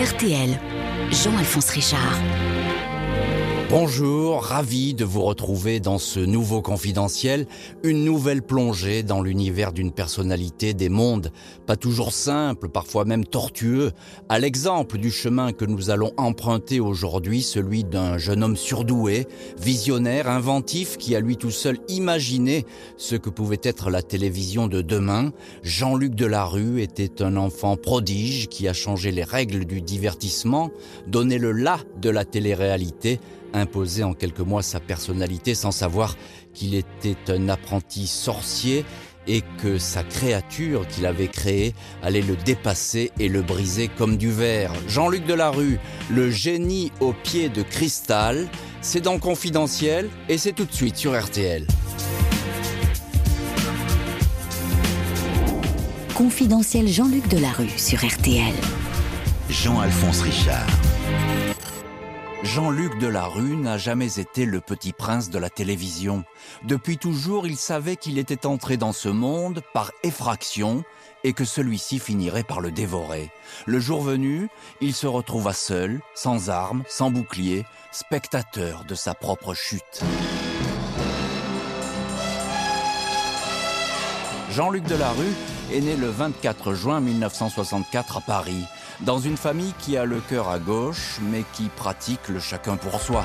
RTL, Jean-Alphonse Richard. Bonjour, ravi de vous retrouver dans ce nouveau confidentiel, une nouvelle plongée dans l'univers d'une personnalité des mondes, pas toujours simple, parfois même tortueux, à l'exemple du chemin que nous allons emprunter aujourd'hui, celui d'un jeune homme surdoué, visionnaire, inventif, qui a lui tout seul imaginé ce que pouvait être la télévision de demain. Jean-Luc Delarue était un enfant prodige qui a changé les règles du divertissement, donné le là de la télé-réalité, imposé en quelques mois sa personnalité sans savoir qu'il était un apprenti sorcier et que sa créature qu'il avait créée allait le dépasser et le briser comme du verre. Jean-Luc Delarue, le génie au pied de cristal, c'est dans Confidentiel et c'est tout de suite sur RTL. Confidentiel Jean-Luc Delarue sur RTL. Jean-Alphonse Richard. Jean-Luc Delarue n'a jamais été le petit prince de la télévision. Depuis toujours, il savait qu'il était entré dans ce monde par effraction et que celui-ci finirait par le dévorer. Le jour venu, il se retrouva seul, sans armes, sans bouclier, spectateur de sa propre chute. Jean-Luc Delarue est né le 24 juin 1964 à Paris, dans une famille qui a le cœur à gauche, mais qui pratique le chacun pour soi.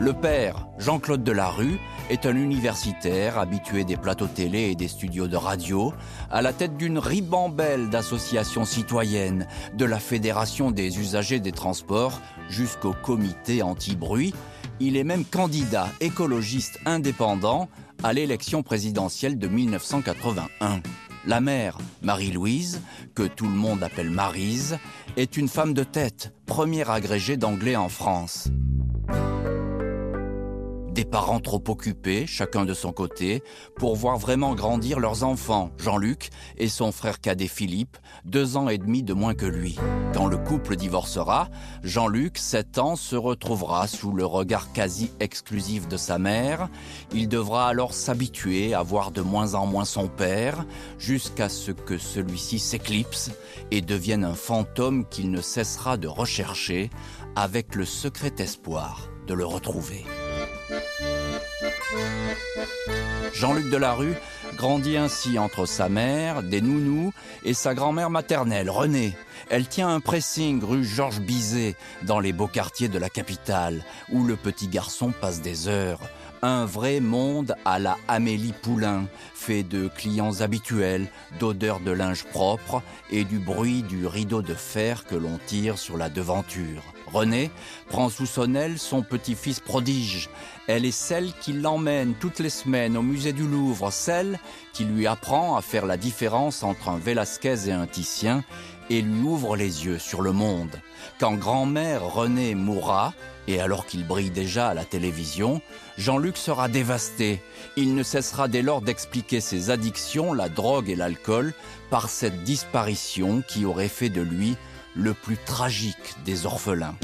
Le père, Jean-Claude Delarue, est un universitaire habitué des plateaux télé et des studios de radio, à la tête d'une ribambelle d'associations citoyennes, de la Fédération des usagers des transports jusqu'au comité anti-bruit. Il est même candidat écologiste indépendant à l'élection présidentielle de 1981. La mère, Marie-Louise, que tout le monde appelle Marise, est une femme de tête, première agrégée d'anglais en France. Des parents trop occupés, chacun de son côté, pour voir vraiment grandir leurs enfants, Jean-Luc et son frère cadet Philippe, deux ans et demi de moins que lui. Quand le couple divorcera, Jean-Luc, sept ans, se retrouvera sous le regard quasi exclusif de sa mère. Il devra alors s'habituer à voir de moins en moins son père, jusqu'à ce que celui-ci s'éclipse et devienne un fantôme qu'il ne cessera de rechercher avec le secret espoir de le retrouver. Jean-Luc Delarue grandit ainsi entre sa mère, des nounous, et sa grand-mère maternelle, Renée. Elle tient un pressing rue Georges Bizet, dans les beaux quartiers de la capitale, où le petit garçon passe des heures. Un vrai monde à la Amélie Poulain, fait de clients habituels, d'odeurs de linge propre et du bruit du rideau de fer que l'on tire sur la devanture. René prend sous son aile son petit-fils prodige. Elle est celle qui l'emmène toutes les semaines au musée du Louvre, celle qui lui apprend à faire la différence entre un Velasquez et un Titien et lui ouvre les yeux sur le monde. Quand grand-mère René mourra, et alors qu'il brille déjà à la télévision, Jean-Luc sera dévasté. Il ne cessera dès lors d'expliquer ses addictions, la drogue et l'alcool, par cette disparition qui aurait fait de lui le plus tragique des orphelins.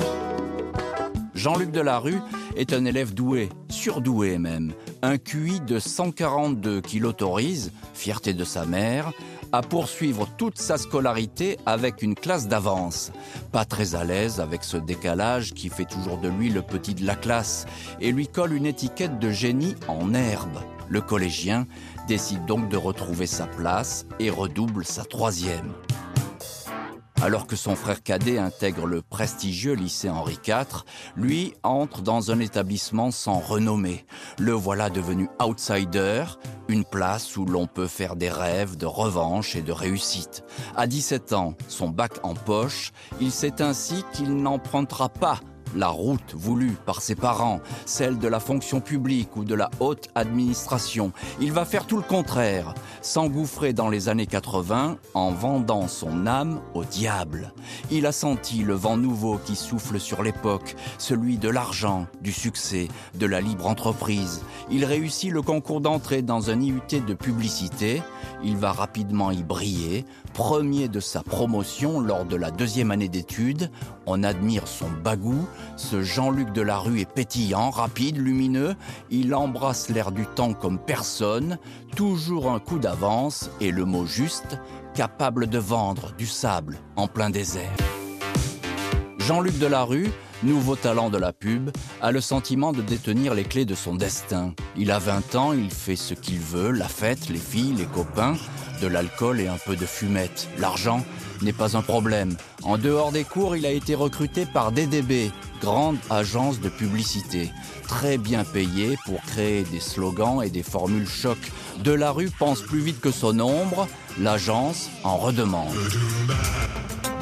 Jean-Luc Delarue est un élève doué, surdoué même. Un QI de 142 qui l'autorise, fierté de sa mère, à poursuivre toute sa scolarité avec une classe d'avance. Pas très à l'aise avec ce décalage qui fait toujours de lui le petit de la classe et lui colle une étiquette de génie en herbe. Le collégien décide donc de retrouver sa place et redouble sa troisième. Alors que son frère cadet intègre le prestigieux lycée Henri IV, lui entre dans un établissement sans renommée. Le voilà devenu outsider, une place où l'on peut faire des rêves de revanche et de réussite. À 17 ans, son bac en poche, il sait ainsi qu'il n'empruntera pas la route voulue par ses parents, celle de la fonction publique ou de la haute administration. Il va faire tout le contraire, s'engouffrer dans les années 80 en vendant son âme au diable. Il a senti le vent nouveau qui souffle sur l'époque, celui de l'argent, du succès, de la libre entreprise. Il réussit le concours d'entrée dans un IUT de publicité. Il va rapidement y briller, premier de sa promotion lors de la deuxième année d'études. On admire son bagou. Ce Jean-Luc Delarue est pétillant, rapide, lumineux. Il embrasse l'air du temps comme personne. Toujours un coup d'avance et le mot juste, capable de vendre du sable en plein désert. Jean-Luc Delarue, nouveau talent de la pub, a le sentiment de détenir les clés de son destin. Il a 20 ans, il fait ce qu'il veut, la fête, les filles, les copains, de l'alcool et un peu de fumette. L'argent n'est pas un problème. En dehors des cours, il a été recruté par DDB, grande agence de publicité, très bien payé pour créer des slogans et des formules choc. De la rue pense plus vite que son ombre, l'agence en redemande.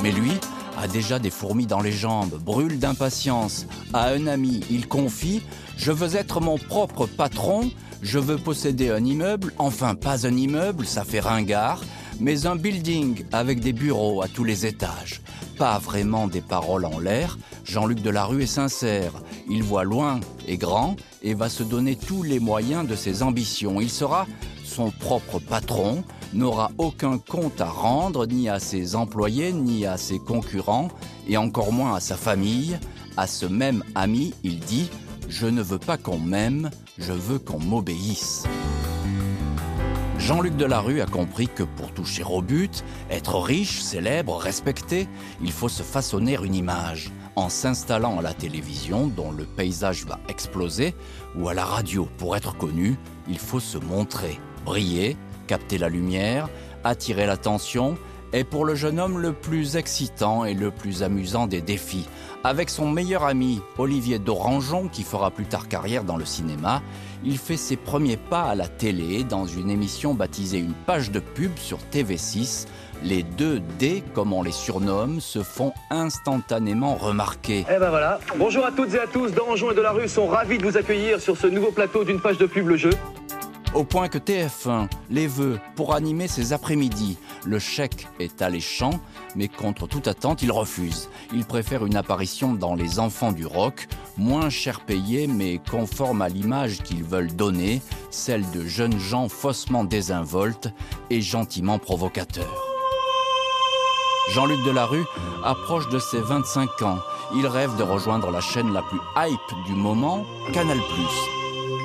Mais lui, a déjà des fourmis dans les jambes, brûle d'impatience. À un ami, il confie Je veux être mon propre patron, je veux posséder un immeuble, enfin pas un immeuble, ça fait ringard, mais un building avec des bureaux à tous les étages. Pas vraiment des paroles en l'air, Jean-Luc Delarue est sincère. Il voit loin et grand et va se donner tous les moyens de ses ambitions. Il sera son propre patron, n'aura aucun compte à rendre ni à ses employés ni à ses concurrents et encore moins à sa famille. À ce même ami, il dit ⁇ Je ne veux pas qu'on m'aime, je veux qu'on m'obéisse ⁇ Jean-Luc Delarue a compris que pour toucher au but, être riche, célèbre, respecté, il faut se façonner une image. En s'installant à la télévision, dont le paysage va exploser, ou à la radio, pour être connu, il faut se montrer, briller, capter la lumière, attirer l'attention, est pour le jeune homme le plus excitant et le plus amusant des défis. Avec son meilleur ami, Olivier Dorangeon, qui fera plus tard carrière dans le cinéma, il fait ses premiers pas à la télé dans une émission baptisée Une page de pub sur TV6. Les deux D, comme on les surnomme, se font instantanément remarquer. Eh ben voilà. Bonjour à toutes et à tous. Dorangeon et de la rue sont ravis de vous accueillir sur ce nouveau plateau d'une page de pub Le Jeu au point que TF1 les veut pour animer ses après-midi. Le chèque est alléchant, mais contre toute attente, il refuse. Il préfère une apparition dans Les Enfants du Rock, moins cher payé, mais conforme à l'image qu'ils veulent donner, celle de jeunes gens faussement désinvoltes et gentiment provocateurs. Jean-Luc Delarue approche de ses 25 ans. Il rêve de rejoindre la chaîne la plus hype du moment, Canal+.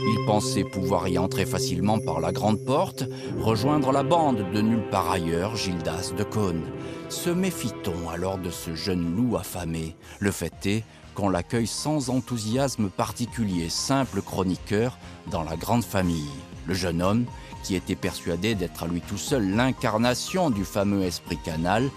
Il pensait pouvoir y entrer facilement par la grande porte, rejoindre la bande de nulle part ailleurs, Gildas de Cône. Se méfie-t-on alors de ce jeune loup affamé? Le fait est qu'on l'accueille sans enthousiasme particulier, simple chroniqueur dans la grande famille. Le jeune homme, qui était persuadé d'être à lui tout seul l'incarnation du fameux esprit canal,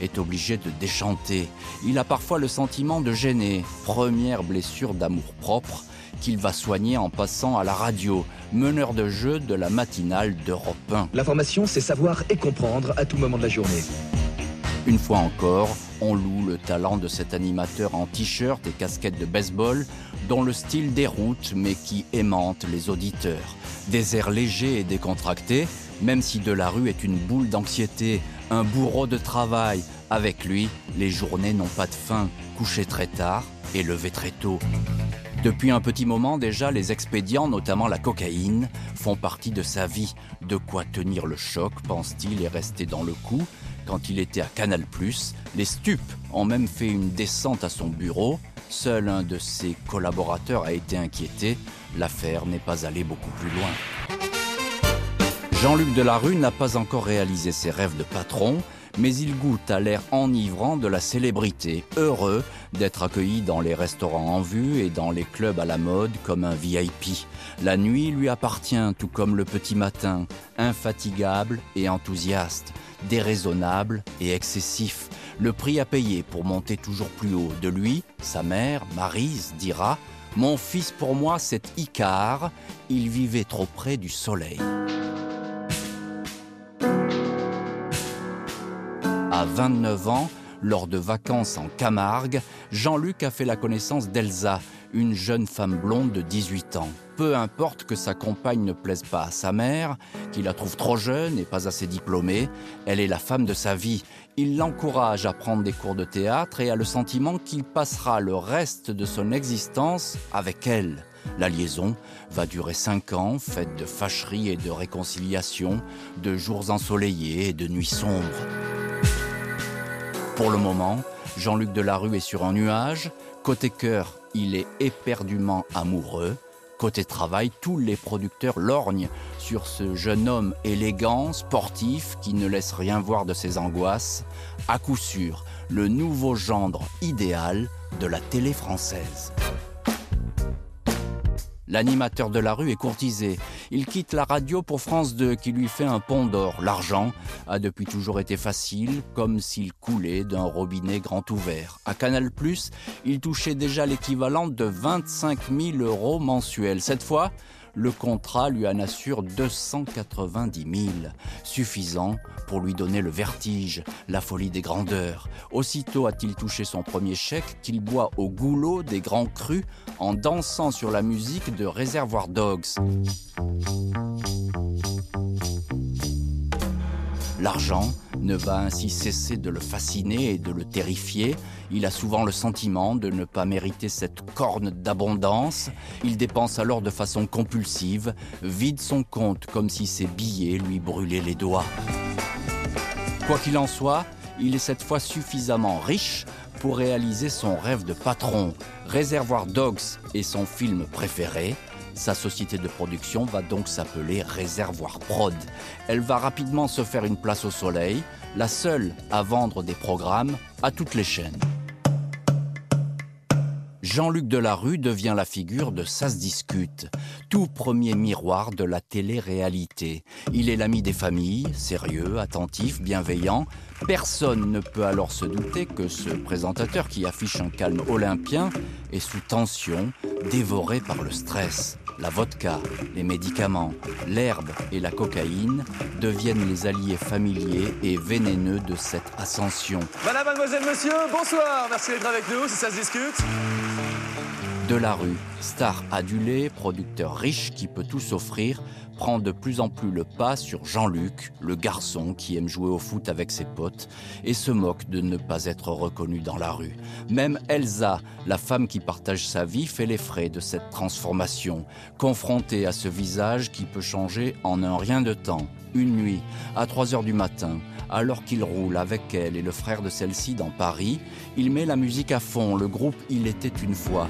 est obligé de déchanter. Il a parfois le sentiment de gêner, première blessure d'amour-propre qu'il va soigner en passant à la radio, meneur de jeu de la matinale d'Europe 1. L'information, c'est savoir et comprendre à tout moment de la journée. Une fois encore, on loue le talent de cet animateur en t-shirt et casquette de baseball, dont le style déroute mais qui aimante les auditeurs. Des airs légers et décontractés, même si de la rue est une boule d'anxiété, un bourreau de travail. Avec lui, les journées n'ont pas de fin, couché très tard et levé très tôt. Depuis un petit moment déjà, les expédients, notamment la cocaïne, font partie de sa vie. De quoi tenir le choc, pense-t-il, et rester dans le coup. Quand il était à Canal+, les stupes ont même fait une descente à son bureau. Seul un de ses collaborateurs a été inquiété. L'affaire n'est pas allée beaucoup plus loin. Jean-Luc Delarue n'a pas encore réalisé ses rêves de patron mais il goûte à l'air enivrant de la célébrité, heureux d'être accueilli dans les restaurants en vue et dans les clubs à la mode comme un VIP. La nuit lui appartient tout comme le petit matin, infatigable et enthousiaste, déraisonnable et excessif. Le prix à payer pour monter toujours plus haut. De lui, sa mère, Marise, dira Mon fils pour moi, c'est Icare, il vivait trop près du soleil. À 29 ans, lors de vacances en Camargue, Jean-Luc a fait la connaissance d'Elsa, une jeune femme blonde de 18 ans. Peu importe que sa compagne ne plaise pas à sa mère, qu'il la trouve trop jeune et pas assez diplômée, elle est la femme de sa vie. Il l'encourage à prendre des cours de théâtre et a le sentiment qu'il passera le reste de son existence avec elle. La liaison va durer cinq ans, faite de fâcheries et de réconciliations, de jours ensoleillés et de nuits sombres. Pour le moment, Jean-Luc Delarue est sur un nuage. Côté cœur, il est éperdument amoureux. Côté travail, tous les producteurs lorgnent sur ce jeune homme élégant, sportif, qui ne laisse rien voir de ses angoisses. À coup sûr, le nouveau gendre idéal de la télé française. L'animateur de la rue est courtisé. Il quitte la radio pour France 2 qui lui fait un pont d'or. L'argent a depuis toujours été facile, comme s'il coulait d'un robinet grand ouvert. À Canal+, il touchait déjà l'équivalent de 25 000 euros mensuels. Cette fois, le contrat lui en assure 290 000, suffisant pour lui donner le vertige, la folie des grandeurs. Aussitôt a-t-il touché son premier chèque qu'il boit au goulot des grands crus en dansant sur la musique de Réservoir Dogs. L'argent ne va ainsi cesser de le fasciner et de le terrifier. Il a souvent le sentiment de ne pas mériter cette corne d'abondance. Il dépense alors de façon compulsive, vide son compte comme si ses billets lui brûlaient les doigts. Quoi qu'il en soit, il est cette fois suffisamment riche pour réaliser son rêve de patron. Réservoir Dogs est son film préféré. Sa société de production va donc s'appeler Réservoir Prod. Elle va rapidement se faire une place au soleil, la seule à vendre des programmes à toutes les chaînes. Jean-Luc Delarue devient la figure de Ça se discute, tout premier miroir de la télé-réalité. Il est l'ami des familles, sérieux, attentif, bienveillant. Personne ne peut alors se douter que ce présentateur qui affiche un calme olympien est sous tension, dévoré par le stress. La vodka, les médicaments, l'herbe et la cocaïne deviennent les alliés familiers et vénéneux de cette ascension. Madame, mademoiselle, monsieur, bonsoir. Merci d'être avec nous si ça se discute. De la rue, star adulé, producteur riche qui peut tout s'offrir, prend de plus en plus le pas sur Jean-Luc, le garçon qui aime jouer au foot avec ses potes et se moque de ne pas être reconnu dans la rue. Même Elsa, la femme qui partage sa vie, fait les frais de cette transformation, confrontée à ce visage qui peut changer en un rien de temps. Une nuit, à 3 heures du matin, alors qu'il roule avec elle et le frère de celle-ci dans Paris, il met la musique à fond, le groupe Il était une fois.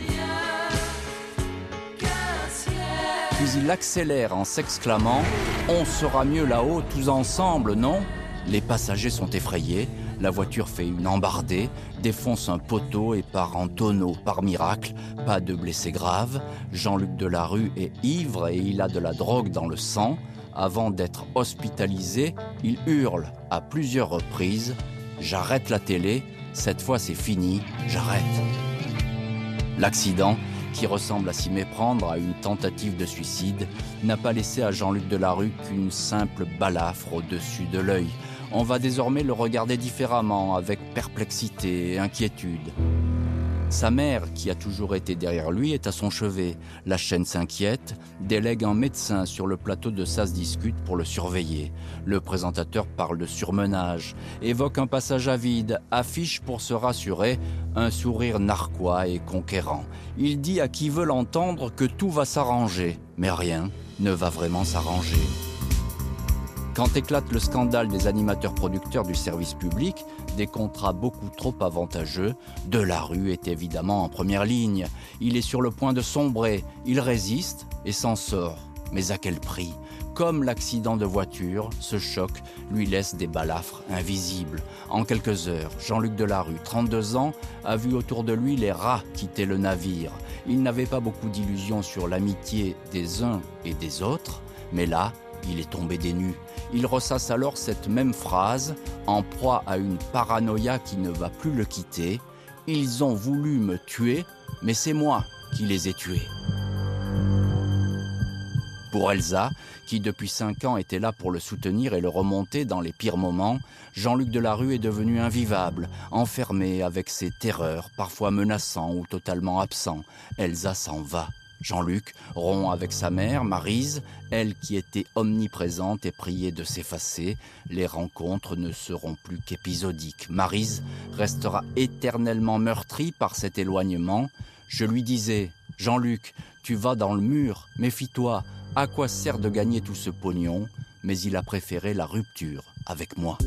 Il accélère en s'exclamant ⁇ On sera mieux là-haut tous ensemble, non ?⁇ Les passagers sont effrayés, la voiture fait une embardée, défonce un poteau et part en tonneau. Par miracle, pas de blessés graves. Jean-Luc Delarue est ivre et il a de la drogue dans le sang. Avant d'être hospitalisé, il hurle à plusieurs reprises ⁇ J'arrête la télé, cette fois c'est fini, j'arrête ⁇ L'accident qui ressemble à s'y méprendre à une tentative de suicide, n'a pas laissé à Jean-Luc Delarue qu'une simple balafre au-dessus de l'œil. On va désormais le regarder différemment, avec perplexité et inquiétude. Sa mère, qui a toujours été derrière lui, est à son chevet. La chaîne s'inquiète, délègue un médecin sur le plateau de SAS Discute pour le surveiller. Le présentateur parle de surmenage, évoque un passage à vide, affiche pour se rassurer un sourire narquois et conquérant. Il dit à qui veut l'entendre que tout va s'arranger, mais rien ne va vraiment s'arranger. Quand éclate le scandale des animateurs producteurs du service public, des contrats beaucoup trop avantageux, Delarue est évidemment en première ligne. Il est sur le point de sombrer, il résiste et s'en sort. Mais à quel prix? Comme l'accident de voiture, ce choc lui laisse des balafres invisibles. En quelques heures, Jean-Luc Delarue, 32 ans, a vu autour de lui les rats quitter le navire. Il n'avait pas beaucoup d'illusions sur l'amitié des uns et des autres, mais là, il est tombé des nues. Il ressasse alors cette même phrase, en proie à une paranoïa qui ne va plus le quitter. Ils ont voulu me tuer, mais c'est moi qui les ai tués. Pour Elsa, qui depuis cinq ans était là pour le soutenir et le remonter dans les pires moments, Jean-Luc Delarue est devenu invivable, enfermé avec ses terreurs, parfois menaçants ou totalement absents. Elsa s'en va. Jean-Luc rompt avec sa mère, Marise, elle qui était omniprésente et priée de s'effacer. Les rencontres ne seront plus qu'épisodiques. Marise restera éternellement meurtrie par cet éloignement. Je lui disais, Jean-Luc, tu vas dans le mur, méfie-toi, à quoi sert de gagner tout ce pognon? Mais il a préféré la rupture avec moi.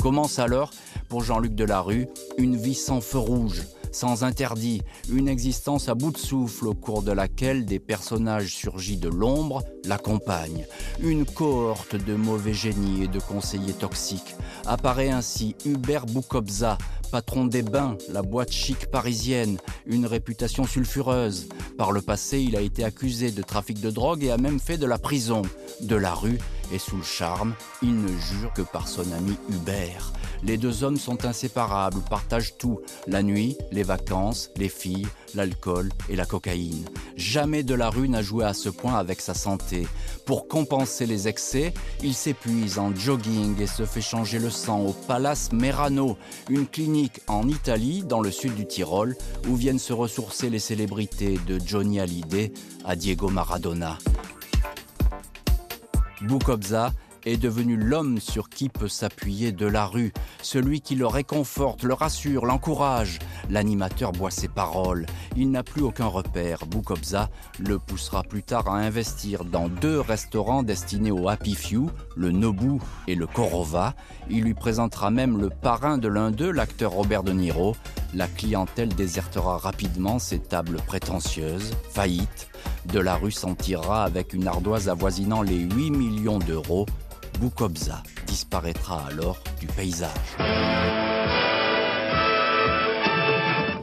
Commence alors, pour Jean-Luc Delarue, une vie sans feu rouge, sans interdit, une existence à bout de souffle au cours de laquelle des personnages surgis de l'ombre l'accompagnent. Une cohorte de mauvais génies et de conseillers toxiques. Apparaît ainsi Hubert Boukobza, patron des bains, la boîte chic parisienne, une réputation sulfureuse. Par le passé, il a été accusé de trafic de drogue et a même fait de la prison. De la rue et sous le charme, il ne jure que par son ami Hubert. Les deux hommes sont inséparables, partagent tout. La nuit, les vacances, les filles, l'alcool et la cocaïne. Jamais de la rue n'a joué à ce point avec sa santé. Pour compenser les excès, il s'épuise en jogging et se fait changer le sang au Palace Merano, une clinique en Italie, dans le sud du Tyrol, où viennent se ressourcer les célébrités de Johnny Hallyday à Diego Maradona. Boukobza est devenu l'homme sur qui peut s'appuyer de la rue, celui qui le réconforte, le rassure, l'encourage. L'animateur boit ses paroles. Il n'a plus aucun repère. Boukobza le poussera plus tard à investir dans deux restaurants destinés aux Happy Few, le Nobu et le Korova. Il lui présentera même le parrain de l'un d'eux, l'acteur Robert De Niro. La clientèle désertera rapidement ces tables prétentieuses, faillites. De la rue s'en tirera avec une ardoise avoisinant les 8 millions d'euros Boukobza disparaîtra alors du paysage.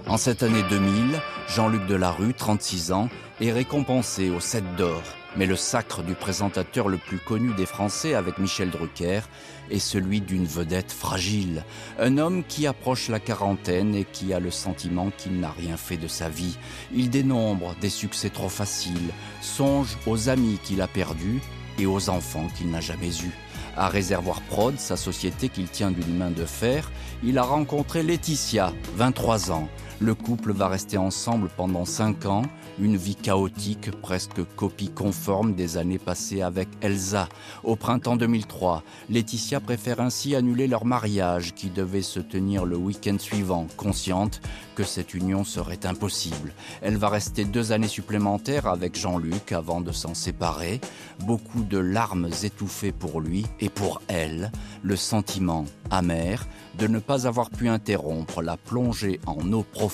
En cette année 2000, Jean-Luc Delarue, 36 ans, est récompensé au 7 d'or. Mais le sacre du présentateur le plus connu des Français avec Michel Drucker est celui d'une vedette fragile. Un homme qui approche la quarantaine et qui a le sentiment qu'il n'a rien fait de sa vie. Il dénombre des succès trop faciles, songe aux amis qu'il a perdus et aux enfants qu'il n'a jamais eus. À Réservoir Prod, sa société qu'il tient d'une main de fer, il a rencontré Laetitia, 23 ans. Le couple va rester ensemble pendant 5 ans, une vie chaotique, presque copie conforme des années passées avec Elsa. Au printemps 2003, Laetitia préfère ainsi annuler leur mariage qui devait se tenir le week-end suivant, consciente que cette union serait impossible. Elle va rester deux années supplémentaires avec Jean-Luc avant de s'en séparer. Beaucoup de larmes étouffées pour lui et pour elle, le sentiment amer de ne pas avoir pu interrompre la plongée en eau profonde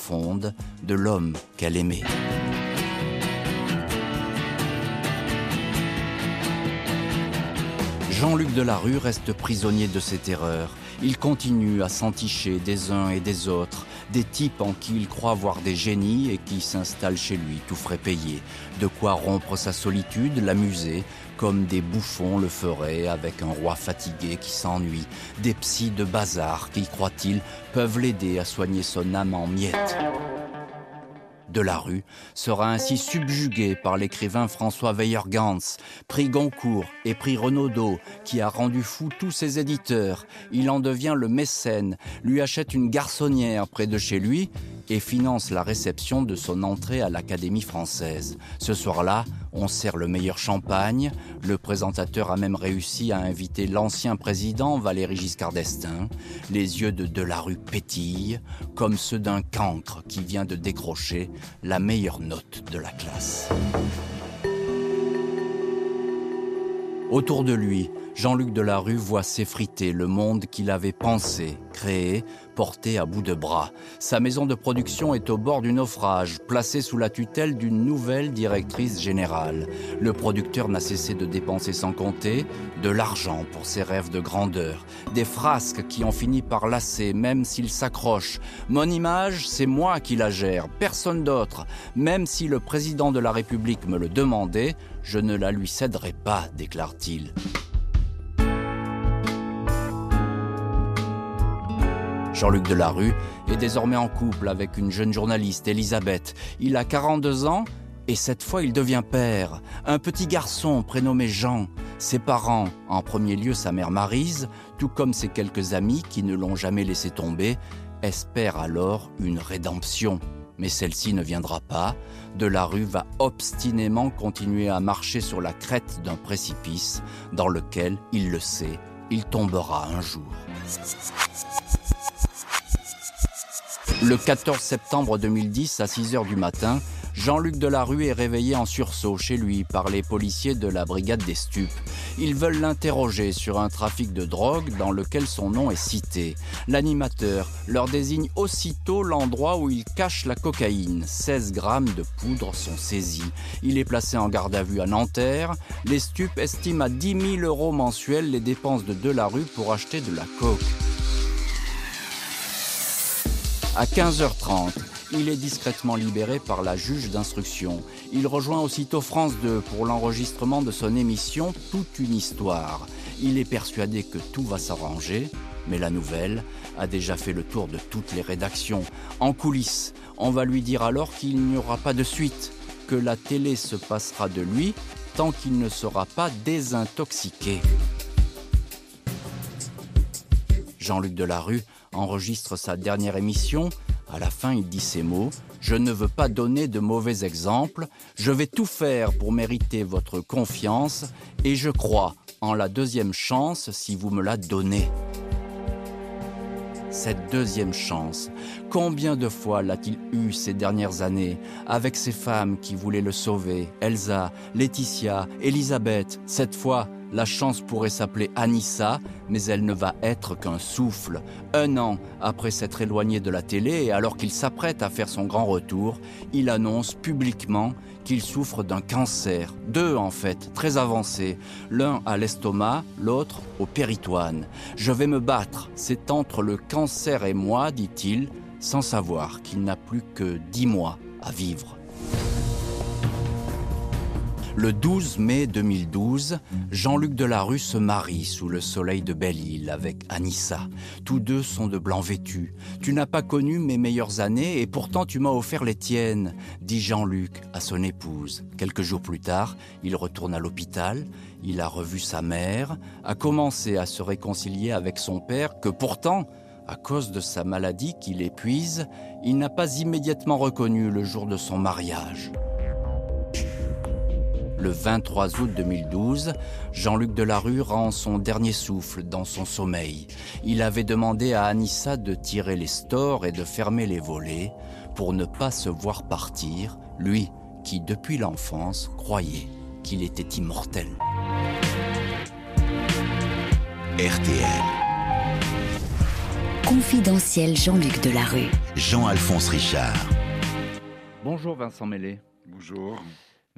de l'homme qu'elle aimait. Jean-Luc Delarue reste prisonnier de ses terreurs. Il continue à s'enticher des uns et des autres, des types en qui il croit voir des génies et qui s'installent chez lui, tout frais payé. De quoi rompre sa solitude, l'amuser, comme des bouffons le feraient avec un roi fatigué qui s'ennuie, des psys de bazar qui, croit-il, peuvent l'aider à soigner son âme en miettes de sera ainsi subjugué par l'écrivain François Weyergans, prix Goncourt et prix Renaudot, qui a rendu fou tous ses éditeurs. Il en devient le mécène, lui achète une garçonnière près de chez lui et finance la réception de son entrée à l'Académie française. Ce soir-là, on sert le meilleur champagne. Le présentateur a même réussi à inviter l'ancien président Valéry Giscard d'Estaing. Les yeux de Delarue pétillent, comme ceux d'un cancre qui vient de décrocher la meilleure note de la classe. Autour de lui, Jean-Luc Delarue voit s'effriter le monde qu'il avait pensé, créé, porté à bout de bras. Sa maison de production est au bord du naufrage, placée sous la tutelle d'une nouvelle directrice générale. Le producteur n'a cessé de dépenser sans compter, de l'argent pour ses rêves de grandeur, des frasques qui ont fini par lasser, même s'il s'accroche. Mon image, c'est moi qui la gère, personne d'autre. Même si le président de la République me le demandait, je ne la lui céderai pas, déclare-t-il. Jean-Luc Delarue est désormais en couple avec une jeune journaliste, Elisabeth. Il a 42 ans et cette fois il devient père. Un petit garçon prénommé Jean. Ses parents, en premier lieu sa mère Marise, tout comme ses quelques amis qui ne l'ont jamais laissé tomber, espèrent alors une rédemption. Mais celle-ci ne viendra pas. Delarue va obstinément continuer à marcher sur la crête d'un précipice dans lequel, il le sait, il tombera un jour. Le 14 septembre 2010, à 6 h du matin, Jean-Luc Delarue est réveillé en sursaut chez lui par les policiers de la brigade des stupes. Ils veulent l'interroger sur un trafic de drogue dans lequel son nom est cité. L'animateur leur désigne aussitôt l'endroit où il cache la cocaïne. 16 grammes de poudre sont saisis. Il est placé en garde à vue à Nanterre. Les stupes estiment à 10 000 euros mensuels les dépenses de Delarue pour acheter de la coke. À 15h30, il est discrètement libéré par la juge d'instruction. Il rejoint aussitôt France 2 pour l'enregistrement de son émission Toute une histoire. Il est persuadé que tout va s'arranger, mais la nouvelle a déjà fait le tour de toutes les rédactions. En coulisses, on va lui dire alors qu'il n'y aura pas de suite, que la télé se passera de lui tant qu'il ne sera pas désintoxiqué. Jean-Luc Delarue enregistre sa dernière émission. À la fin, il dit ces mots Je ne veux pas donner de mauvais exemples. Je vais tout faire pour mériter votre confiance et je crois en la deuxième chance si vous me la donnez. Cette deuxième chance, combien de fois l'a-t-il eue ces dernières années avec ces femmes qui voulaient le sauver? Elsa, Laetitia, Elisabeth. Cette fois, la chance pourrait s'appeler Anissa, mais elle ne va être qu'un souffle. Un an après s'être éloigné de la télé et alors qu'il s'apprête à faire son grand retour, il annonce publiquement qu'il souffre d'un cancer. Deux en fait, très avancés. L'un à l'estomac, l'autre au péritoine. Je vais me battre, c'est entre le cancer et moi, dit-il, sans savoir qu'il n'a plus que dix mois à vivre. Le 12 mai 2012, Jean-Luc Delarue se marie sous le soleil de Belle-Île avec Anissa. Tous deux sont de blanc vêtus. Tu n'as pas connu mes meilleures années et pourtant tu m'as offert les tiennes, dit Jean-Luc à son épouse. Quelques jours plus tard, il retourne à l'hôpital. Il a revu sa mère, a commencé à se réconcilier avec son père que pourtant, à cause de sa maladie qui l'épuise, il n'a pas immédiatement reconnu le jour de son mariage. Le 23 août 2012, Jean-Luc Delarue rend son dernier souffle dans son sommeil. Il avait demandé à Anissa de tirer les stores et de fermer les volets pour ne pas se voir partir, lui qui depuis l'enfance croyait qu'il était immortel. RTL. Confidentiel Jean-Luc Delarue. Jean-Alphonse Richard. Bonjour Vincent Mellet. Bonjour.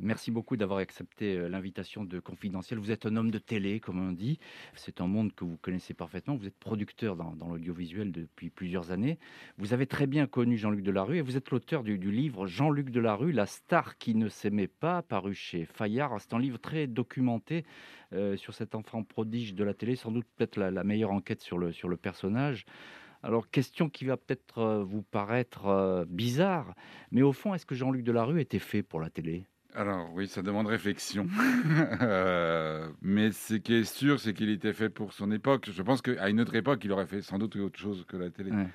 Merci beaucoup d'avoir accepté euh, l'invitation de Confidentiel. Vous êtes un homme de télé, comme on dit. C'est un monde que vous connaissez parfaitement. Vous êtes producteur dans, l'audiovisuel depuis plusieurs années. Vous avez très bien connu Jean-Luc Delarue et vous êtes l'auteur du, livre Jean-Luc Delarue, la star qui ne s'aimait pas, paru chez Fayard. C'est un livre très documenté euh, sur cet enfant prodige de la télé, sans doute peut-être la, la, meilleure enquête sur le, sur le personnage. Alors, question qui va peut-être euh, vous paraître bizarre, mais au fond, est-ce que Jean-Luc Delarue était fait pour la télé? Alors oui, ça demande réflexion. euh, mais ce qui est sûr, c'est qu'il était fait pour son époque. Je pense qu'à une autre époque, il aurait fait sans doute autre chose que la télé. Ouais.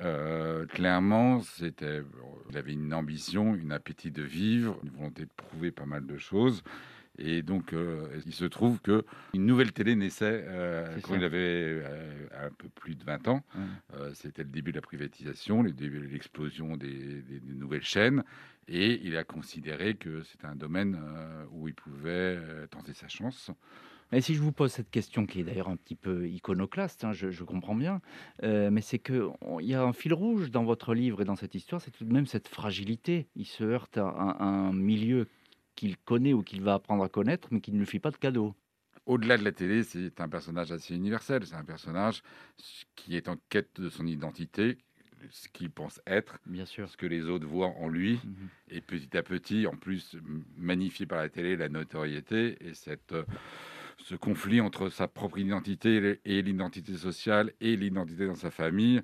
Euh, clairement, c'était, il avait une ambition, une appétit de vivre, une volonté de prouver pas mal de choses. Et donc, euh, il se trouve que une nouvelle télé naissait euh, quand ça. il avait euh, un peu plus de 20 ans. Mmh. C'était le début de la privatisation, le début de l'explosion des, des, des, nouvelles chaînes. Et il a considéré que c'était un domaine où il pouvait tenter sa chance. Mais si je vous pose cette question, qui est d'ailleurs un petit peu iconoclaste, hein, je, je, comprends bien, euh, mais c'est qu'il y a un fil rouge dans votre livre et dans cette histoire, c'est tout de même cette fragilité. Il se heurte à un, à un milieu qu'il connaît ou qu'il va apprendre à connaître, mais qui ne lui fait pas de cadeau. Au-delà de la télé, c'est un personnage assez universel. C'est un personnage qui est en quête de son identité, ce qu'il pense être, Bien sûr. ce que les autres voient en lui, mm Mhm. et petit à petit, en plus, magnifié par la télé, la notoriété et cette, euh, ce conflit entre sa propre identité et l'identité sociale et l'identité dans sa famille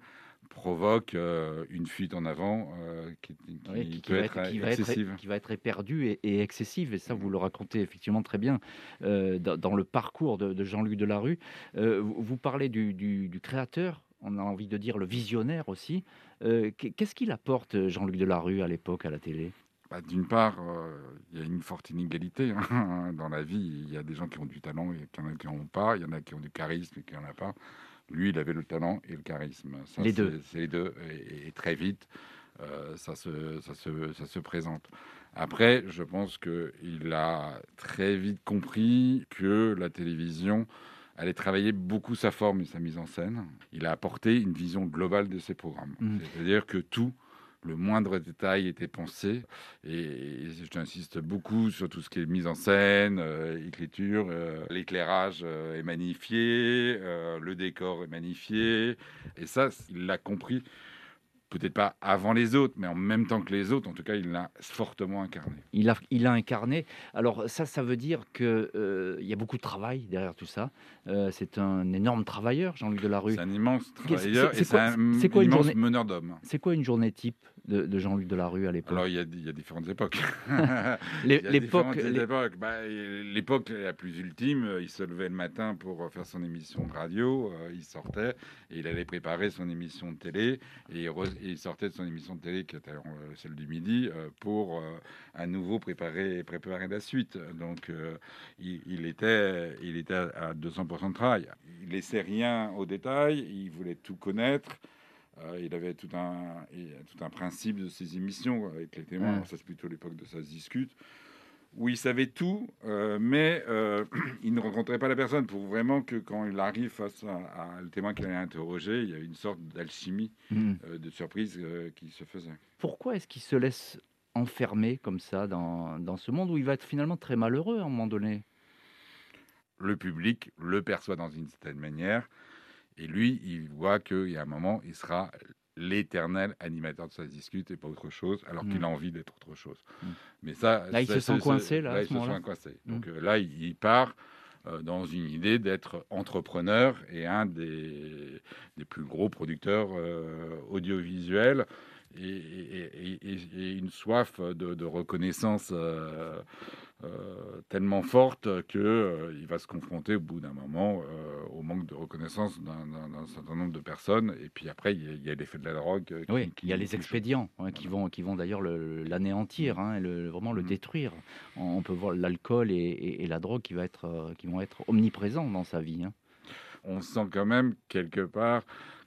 provoque euh, une fuite en avant euh, qui, qui, oui, qui, peut va être, qui excessive. Va être, qui va être éperdue et, et, excessive. Et ça, vous le racontez effectivement très bien euh, dans, dans, le parcours de, de Jean-Luc Delarue. Vous, vous, parlez du, du, du, créateur, on a envie de dire le visionnaire aussi. Euh, qu'est-ce qu'il apporte, Jean-Luc Delarue, à l'époque à la télé? Bah, D'une part, euh, il y a une forte inégalité hein, dans la vie. Il y a des gens qui ont du talent et y en a qui n'en ont pas. Il y en a qui ont du charisme et qui n'en ont pas. Lui, il avait le talent et le charisme. Ça, les deux. C'est les deux. Et, et, très vite, euh, ça, se, ça, se, ça se présente. Après, je pense qu'il a très vite compris que la télévision allait travailler beaucoup sa forme et sa mise en scène. Il a apporté une vision globale de ses programmes. Mm. C'est-à-dire que tout, le moindre détail était pensé. Et, j'insiste beaucoup sur tout ce qui est mise en scène, euh, écriture, euh, l'éclairage euh, est magnifié, le décor est magnifié. Et ça, il l'a compris peut-être pas avant les autres, mais en même temps que les autres, en tout cas, il l'a fortement incarné. Il a, il a incarné. Alors ça, ça veut dire qu'il euh, y a beaucoup de travail derrière tout ça. Euh, c'est un énorme travailleur, Jean-Luc Delarue. C'est un immense travailleur c'est- et c'est quoi- c'est un c'est quoi une immense journée- meneur d'hommes. C'est quoi une journée type? De, de Jean-Luc Delarue à l'époque Alors, il y, a, il y a différentes époques. L'époque. Bah, l'époque la plus ultime, il se levait le matin pour faire son émission de radio, euh, il sortait et il allait préparer son émission de télé et il, re- et il sortait de son émission de télé, qui était euh, celle du midi, euh, pour euh, à nouveau préparer, préparer la suite. Donc, euh, il, il était, il était à 200% de travail. Il laissait rien au détail, il voulait tout connaître. Euh, il avait tout un, a tout un principe de ses émissions avec les témoins. Ouais. Ça, c'est plutôt l'époque de ça se discute. Où il savait tout, euh, mais euh, il ne rencontrait pas la personne pour vraiment que quand il arrive face à, à le témoin qu'il allait interroger, il y a une sorte d'alchimie, euh, de surprise euh, qui se faisait. Pourquoi est-ce qu'il se laisse enfermer comme ça dans, dans ce monde où il va être finalement très malheureux à un moment donné? Le public le perçoit dans une certaine manière, et lui, il voit qu'il y a un moment, il sera l'éternel animateur de sa discute et pas autre chose, alors qu'il a envie d'être autre chose. Mm. Mais ça, Là, il ça, se sent c'est- coincé, là, à il ce se moment-là sent coincé. Mm. Donc euh, là, il, il part euh, dans une idée d'être entrepreneur et un des, des plus gros producteurs euh, audiovisuels. Et, et- et- et- et une soif de, de reconnaissance euh, tellement forte que euh, il va se confronter au bout d'un moment euh, au manque de reconnaissance d'un certain nombre de personnes. Et puis après, il y a, l'effet de la drogue. euh, qui- Oui, il y a les expédients hein, qui vont, qui vont d'ailleurs le- l'anéantir, hein, le- vraiment le Mhm. détruire. On peut voir l'alcool et, et- et la drogue qui, va être, euh, qui vont être omniprésents dans sa vie. hein. on sent quand même quelque part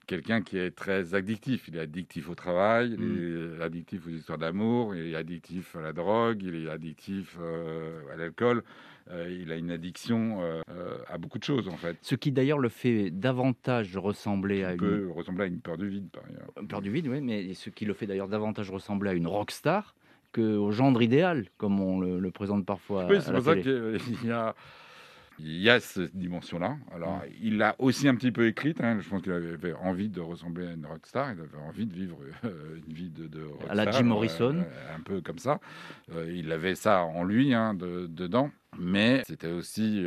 quelqu'un qui est très addictif. Il est addictif au travail, il Mm. est addictif aux histoires d'amour, il est addictif à la drogue, il est addictif euh, à l'alcool. Euh, il a une addiction euh, à beaucoup de choses en fait. Ce qui d'ailleurs le fait davantage ressembler à Il une, peut ressembler à une peur du vide par ailleurs. peur du vide, oui, mais ce qui le fait d'ailleurs davantage ressembler à une rockstar qu'au gendre idéal, comme on le, le présente parfois Oui, c'est pour ça qu'il y a, il y a cette dimension-là. Alors, il l'a aussi un petit peu écrite. hein. Je pense qu'il avait envie de ressembler à une rockstar. Il avait envie de vivre euh, une vie de, de rockstar. À la Jim euh, Morrison. euh, un peu comme ça. Euh, il avait ça en lui, hein, de- dedans. Mais c'était aussi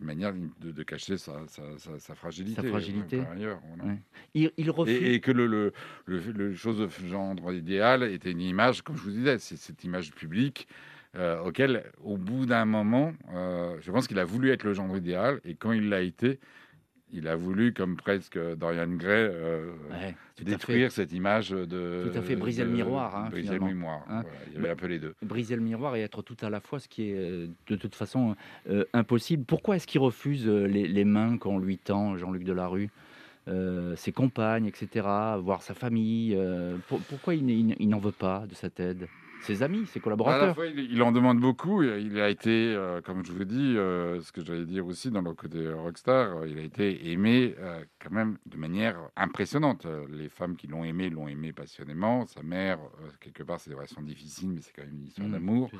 une manière de, de cacher sa, sa- sa- sa fragilité. Sa fragilité. par ailleurs, voilà. Ouais. Il, il refuse. Et, et que le, le, le, le chose de gendre idéal était une image, comme je vous disais, c'est cette image publique euh, auquel, au bout d'un moment, euh, je pense qu'il a voulu être le gendre idéal, et quand il l'a été, il a voulu, comme presque Dorian Gray, euh, Ouais, détruire cette image de... Tout à fait, briser le miroir, hein, briser le miroir. Hein. voilà. Il y avait un peu les deux. briser le miroir et être tout à la fois, ce qui est de toute façon euh, impossible. Pourquoi est-ce qu'il refuse les, les mains qu'on lui tend, Jean-Luc Delarue euh, ses compagnes, etc., voir sa famille pour- Pourquoi il, il n'en veut pas de cette aide? Ses amis, ses À la collaborateurs fois, il, il en demande beaucoup. Il a été, euh, comme je vous dis, euh, ce que j'allais dire aussi dans le côté rockstar, euh, il a été aimé euh, quand même de manière impressionnante. Les femmes qui l'ont aimé l'ont aimé passionnément. Sa mère, quelque part, c'est des relations difficiles, mais c'est quand même une histoire Mmh, d'amour.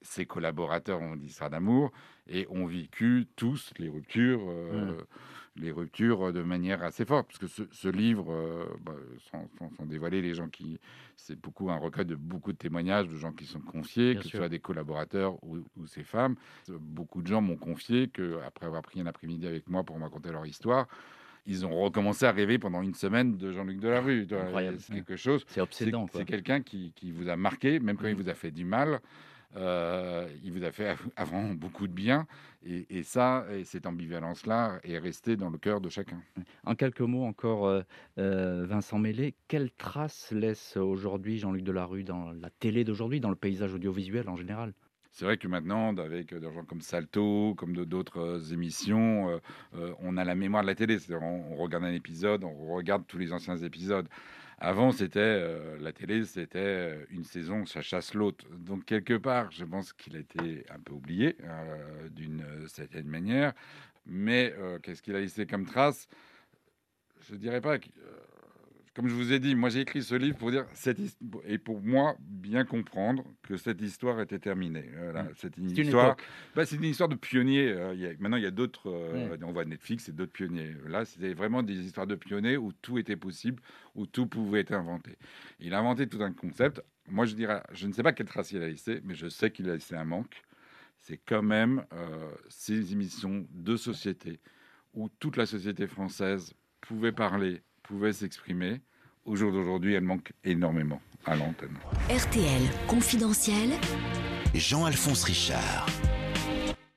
Ses collaborateurs ont une histoire d'amour et ont vécu tous les ruptures. euh, Les ruptures de manière assez forte, parce que ce, ce livre, euh, bah, sans, sans- sans dévoiler les gens qui, c'est beaucoup un recueil de beaucoup de témoignages de gens qui sont confiés, Bien que ce soit des collaborateurs ou, ou ces femmes. Beaucoup de gens m'ont confié que après avoir pris un après-midi avec moi pour me raconter leur histoire, ils ont recommencé à rêver pendant une semaine de Jean-Luc Delarue. C'est quelque chose. C'est obsédant. c'est quelqu'un qui, qui vous a marqué, même quand il Mhm. vous a fait du mal. Euh, il vous a fait av- avant beaucoup de bien. Et, et ça, et cette ambivalence-là est restée dans le cœur de chacun. En quelques mots encore, euh, euh, Vincent Mélé, quelle trace laisse aujourd'hui Jean-Luc Delarue dans la télé d'aujourd'hui, dans le paysage audiovisuel en général? C'est vrai que maintenant, avec des gens comme Salto, comme d'autres émissions, on a la mémoire de la télé. On, regarde un épisode, on regarde tous les anciens épisodes. Avant, c'était la télé, c'était une saison, ça chasse l'autre. Donc quelque part, je pense qu'il a été un peu oublié d'une certaine manière. Mais qu'est-ce qu'il a laissé comme trace? Je dirais pas que comme je vous ai dit, moi j'ai écrit ce livre pour dire cette et pour moi bien comprendre que cette histoire était terminée. Mmh. c'est une histoire. Bah, c'est une histoire de pionniers. Euh, maintenant, il y a d'autres. Euh, on voit Netflix et d'autres pionniers. Là, c'était vraiment des histoires de pionniers où tout était possible, où tout pouvait être inventé. Il a inventé tout un concept. Moi, je dirais, je ne sais pas quelle trace il a laissé, mais je sais qu'il a laissé un manque. C'est quand même euh, ces émissions de société où toute la société française pouvait parler pouvait s'exprimer. Au jour d'aujourd'hui, elle manque énormément à l'antenne. RTL confidentiel. Jean-Alphonse Richard.